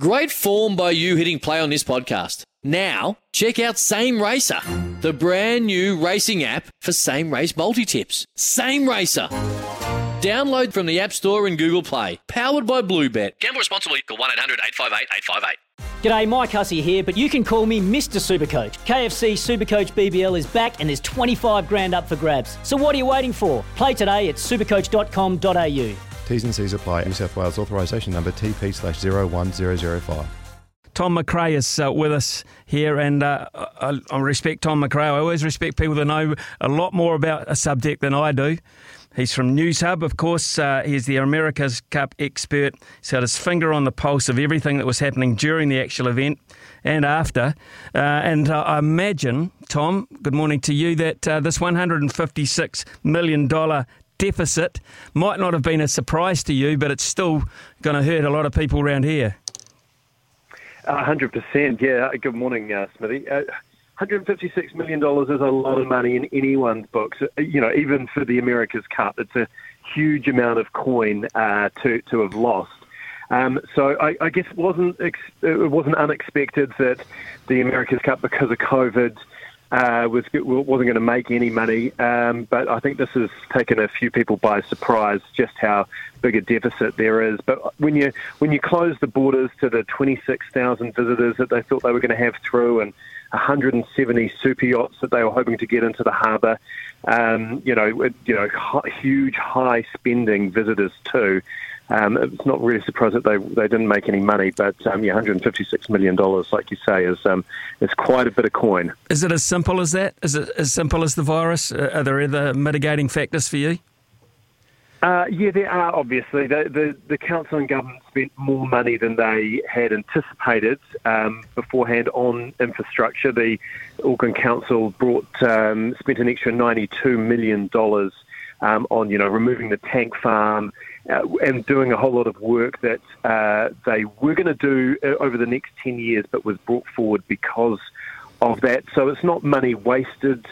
Great form by you hitting play on this podcast. Now, check out Same Racer, the brand new racing app for same race multi tips. Same Racer. Download from the App Store and Google Play. Powered by Bluebet. Gamble responsibly. Call 1 800 858 858. G'day, Mike Hussey here, but you can call me Mr. Supercoach. KFC Supercoach BBL is back and there's 25 grand up for grabs. So what are you waiting for? Play today at supercoach.com.au. T's and C's apply. New South Wales authorisation number TP slash 01005. Tom McRae is uh, with us here, and uh, I, I respect Tom McRae. I always respect people that know a lot more about a subject than I do. He's from Newshub, of course. Uh, he's the America's Cup expert. He's got his finger on the pulse of everything that was happening during the actual event and after. Uh, and uh, I imagine, Tom, good morning to you, that uh, this $156 million deficit might not have been a surprise to you, but it's still going to hurt a lot of people around here. hundred percent, yeah. Good morning, uh, Smithy. Uh, $156 million is a lot of money in anyone's books. Uh, You know, even for the America's Cup, it's a huge amount of coin uh, to to have lost. Um, so I, I guess it wasn't ex- it wasn't unexpected that the America's Cup, because of COVID, uh, was wasn't going to make any money. Um, but I think this has taken a few people by surprise, just how big a deficit there is. But when you when you close the borders to the 26,000 visitors that they thought they were going to have through, and 170 super yachts that they were hoping to get into the harbour, um, you know, you know, huge high spending visitors too. Um, it's not really surprising that they they didn't make any money, but um, yeah, 156 million dollars, like you say, is um, is quite a bit of coin. Is it as simple as that? Is it as simple as the virus? Uh, Are there other mitigating factors for you? Uh, yeah, there are obviously. The, the, the council and government spent more money than they had anticipated um, beforehand on infrastructure. The Auckland Council brought um, spent an extra ninety-two million dollars um, on you know removing the tank farm uh, and doing a whole lot of work that uh, they were going to do uh, over the next ten years, but was brought forward because of that. So it's not money wasted.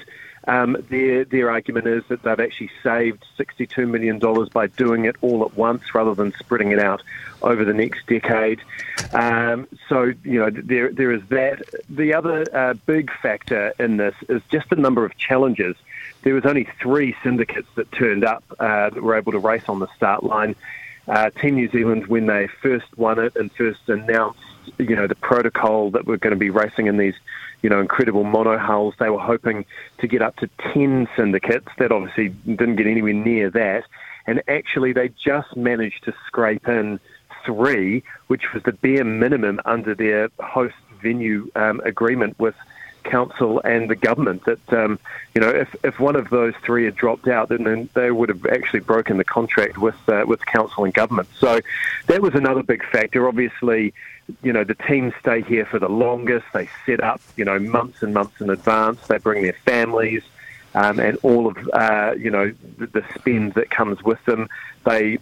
Um, their their argument is that they've actually saved $62 million by doing it all at once rather than spreading it out over the next decade. Um, so you know there there is that. The other uh, big factor in this is just the number of challenges. There was only three syndicates that turned up uh, that were able to race on the start line. Uh, Team New Zealand, when they first won it and first announced, you know, the protocol that we're going to be racing in these, you know, incredible mono hulls, they were hoping to get up to 10 syndicates. That obviously didn't get anywhere near that. And actually, they just managed to scrape in three, which was the bare minimum under their host venue um, agreement with council and the government that um, you know if, if one of those three had dropped out then, they would have actually broken the contract with uh, with council and government so that was another big factor obviously you know the teams stay here for the longest they set up you know months and months in advance they bring their families um, and all of uh, you know the, the spend that comes with them they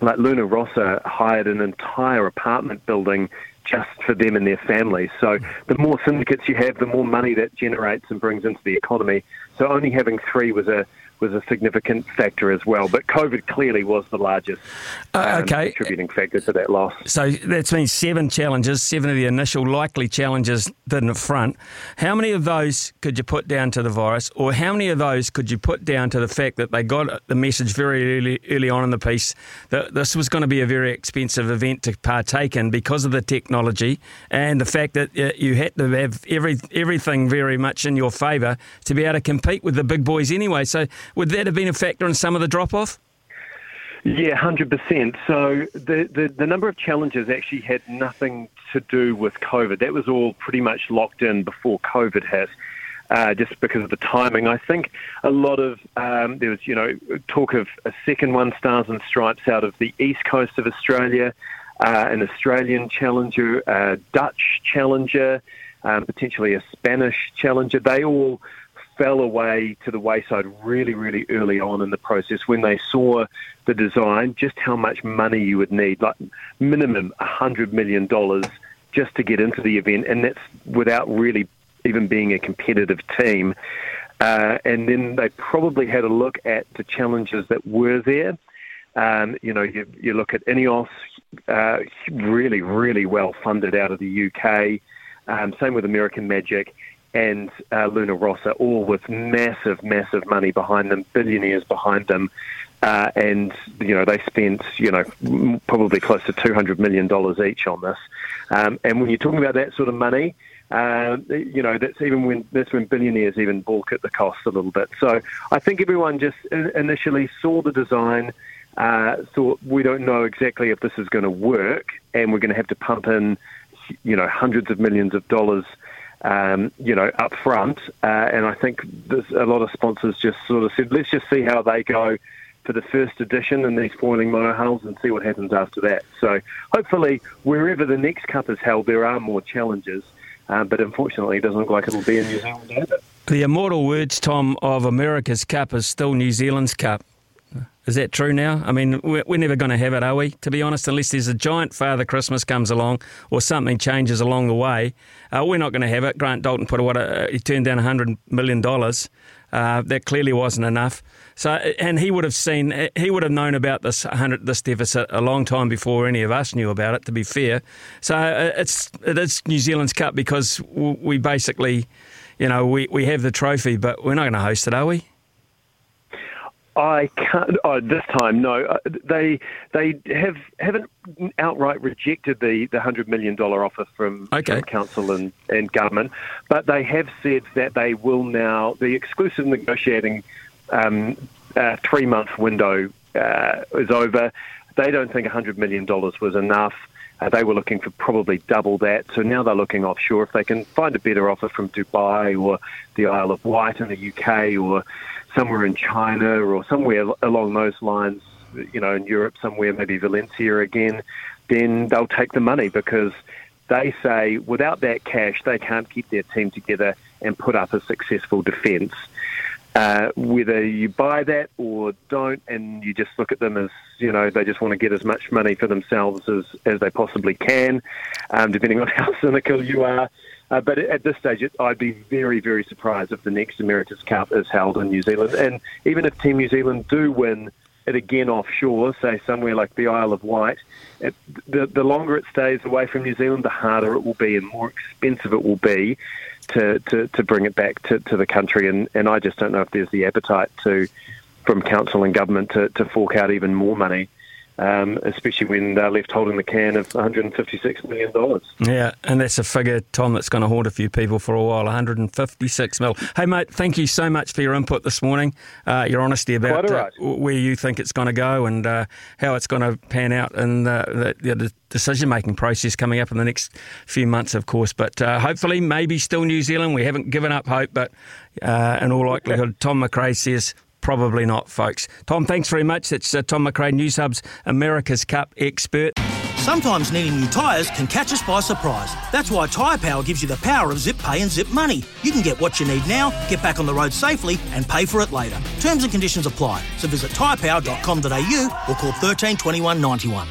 like Luna Rossa hired an entire apartment building just for them and their families. So the more syndicates you have, the more money that generates and brings into the economy. So only having three was a was a significant factor as well. But COVID clearly was the largest Uh, um, okay. contributing factor to that loss. So that's been seven challenges, seven of the initial likely challenges didn't front. How many of those could you put down to the virus, or how many of those could you put down to the fact that they got the message very early, early on in the piece that this was going to be a very expensive event to partake in because of the technology and the fact that uh, you had to have every everything very much in your favour to be able to compete with the big boys anyway. So would that have been a factor in some of the drop off? Yeah, hundred percent. So the, the the number of challenges actually had nothing to do with COVID. That was all pretty much locked in before COVID hit. Uh, just because of the timing, I think a lot of um, there was, you know, talk of a second one, Stars and Stripes, out of the east coast of Australia, uh, an Australian challenger, a Dutch Challenger, um, potentially a Spanish Challenger. They all fell away to the wayside really, really early on in the process when they saw the design, just how much money you would need, like minimum $100 million just to get into the event, and that's without really even being a competitive team. Uh, and then they probably had a look at the challenges that were there. Um, you know, you, you look at Ineos, uh, really, really well funded out of the UK. Um, same with American Magic and uh, Luna Rossa, all with massive, massive money behind them, billionaires behind them. Uh, and you know they spent you know probably close to two hundred million dollars each on this. Um, and when you're talking about that sort of money, uh, you know that's even when that's when billionaires even balk at the cost a little bit. So I think everyone just initially saw the design, uh, thought we don't know exactly if this is going to work, and we're going to have to pump in you know hundreds of millions of dollars um, you know, up front. Uh, and I think a lot of sponsors just sort of said, let's just see how they go for the first edition in these foiling monohulls and see what happens after that. So hopefully, wherever the next cup is held, there are more challenges. Uh, but unfortunately, it doesn't look like it'll be in New Zealand either. The immortal words, Tom, of America's Cup is still New Zealand's Cup. Is that true now? I mean, we're, we're never going to have it, are we? To be honest, unless there's a giant Father Christmas comes along or something changes along the way, uh, we're not going to have it. Grant Dalton put what a, he turned down hundred million dollars. Uh, that clearly wasn't enough. So, and he would have seen, he would have known about this hundred this deficit a long time before any of us knew about it. To be fair, so uh, it's it is New Zealand's Cup because we basically, you know, we, we have the trophy, but we're not going to host it, are we? I can't. Oh, this time, no. Uh, they they have haven't outright rejected the, the hundred million dollar offer from, okay. from council and, and government, but they have said that they will now. The exclusive negotiating um, uh, three month window uh, is over. They don't think hundred million dollars was enough. Uh, they were looking for probably double that. So now they're looking offshore. If they can find a better offer from Dubai or the Isle of Wight in the UK or somewhere in China or somewhere along those lines, you know, in Europe, somewhere maybe Valencia again, then they'll take the money because they say without that cash, they can't keep their team together and put up a successful defence. Uh, whether you buy that or don't, and you just look at them as you know they just want to get as much money for themselves as as they possibly can, um, depending on how cynical you are. Uh, but at this stage, it, I'd be very, very surprised if the next America's Cup is held in New Zealand. And even if Team New Zealand do win it again offshore, say somewhere like the Isle of Wight, it, the, the longer it stays away from New Zealand, the harder it will be and more expensive it will be to, to, to bring it back to, to the country. And, and I just don't know if there's the appetite to from council and government to, to fork out even more money um, especially when they're left holding the can of $156 million. Yeah, and that's a figure, Tom, that's going to haunt a few people for a while 156 mil. Hey, mate, thank you so much for your input this morning, uh, your honesty about right. uh, where you think it's going to go and uh, how it's going to pan out in the, the, the decision making process coming up in the next few months, of course. But uh, hopefully, maybe still New Zealand. We haven't given up hope, but uh, in all likelihood, Tom McRae says Probably not, folks. Tom, thanks very much. It's uh, Tom McRae, Newshub's America's Cup expert. Sometimes needing new tyres can catch us by surprise. That's why Tyre Power gives you the power of zip pay and zip money. You can get what you need now, get back on the road safely, and pay for it later. Terms and conditions apply. So visit tyrepower.com.au or call 13 21 91.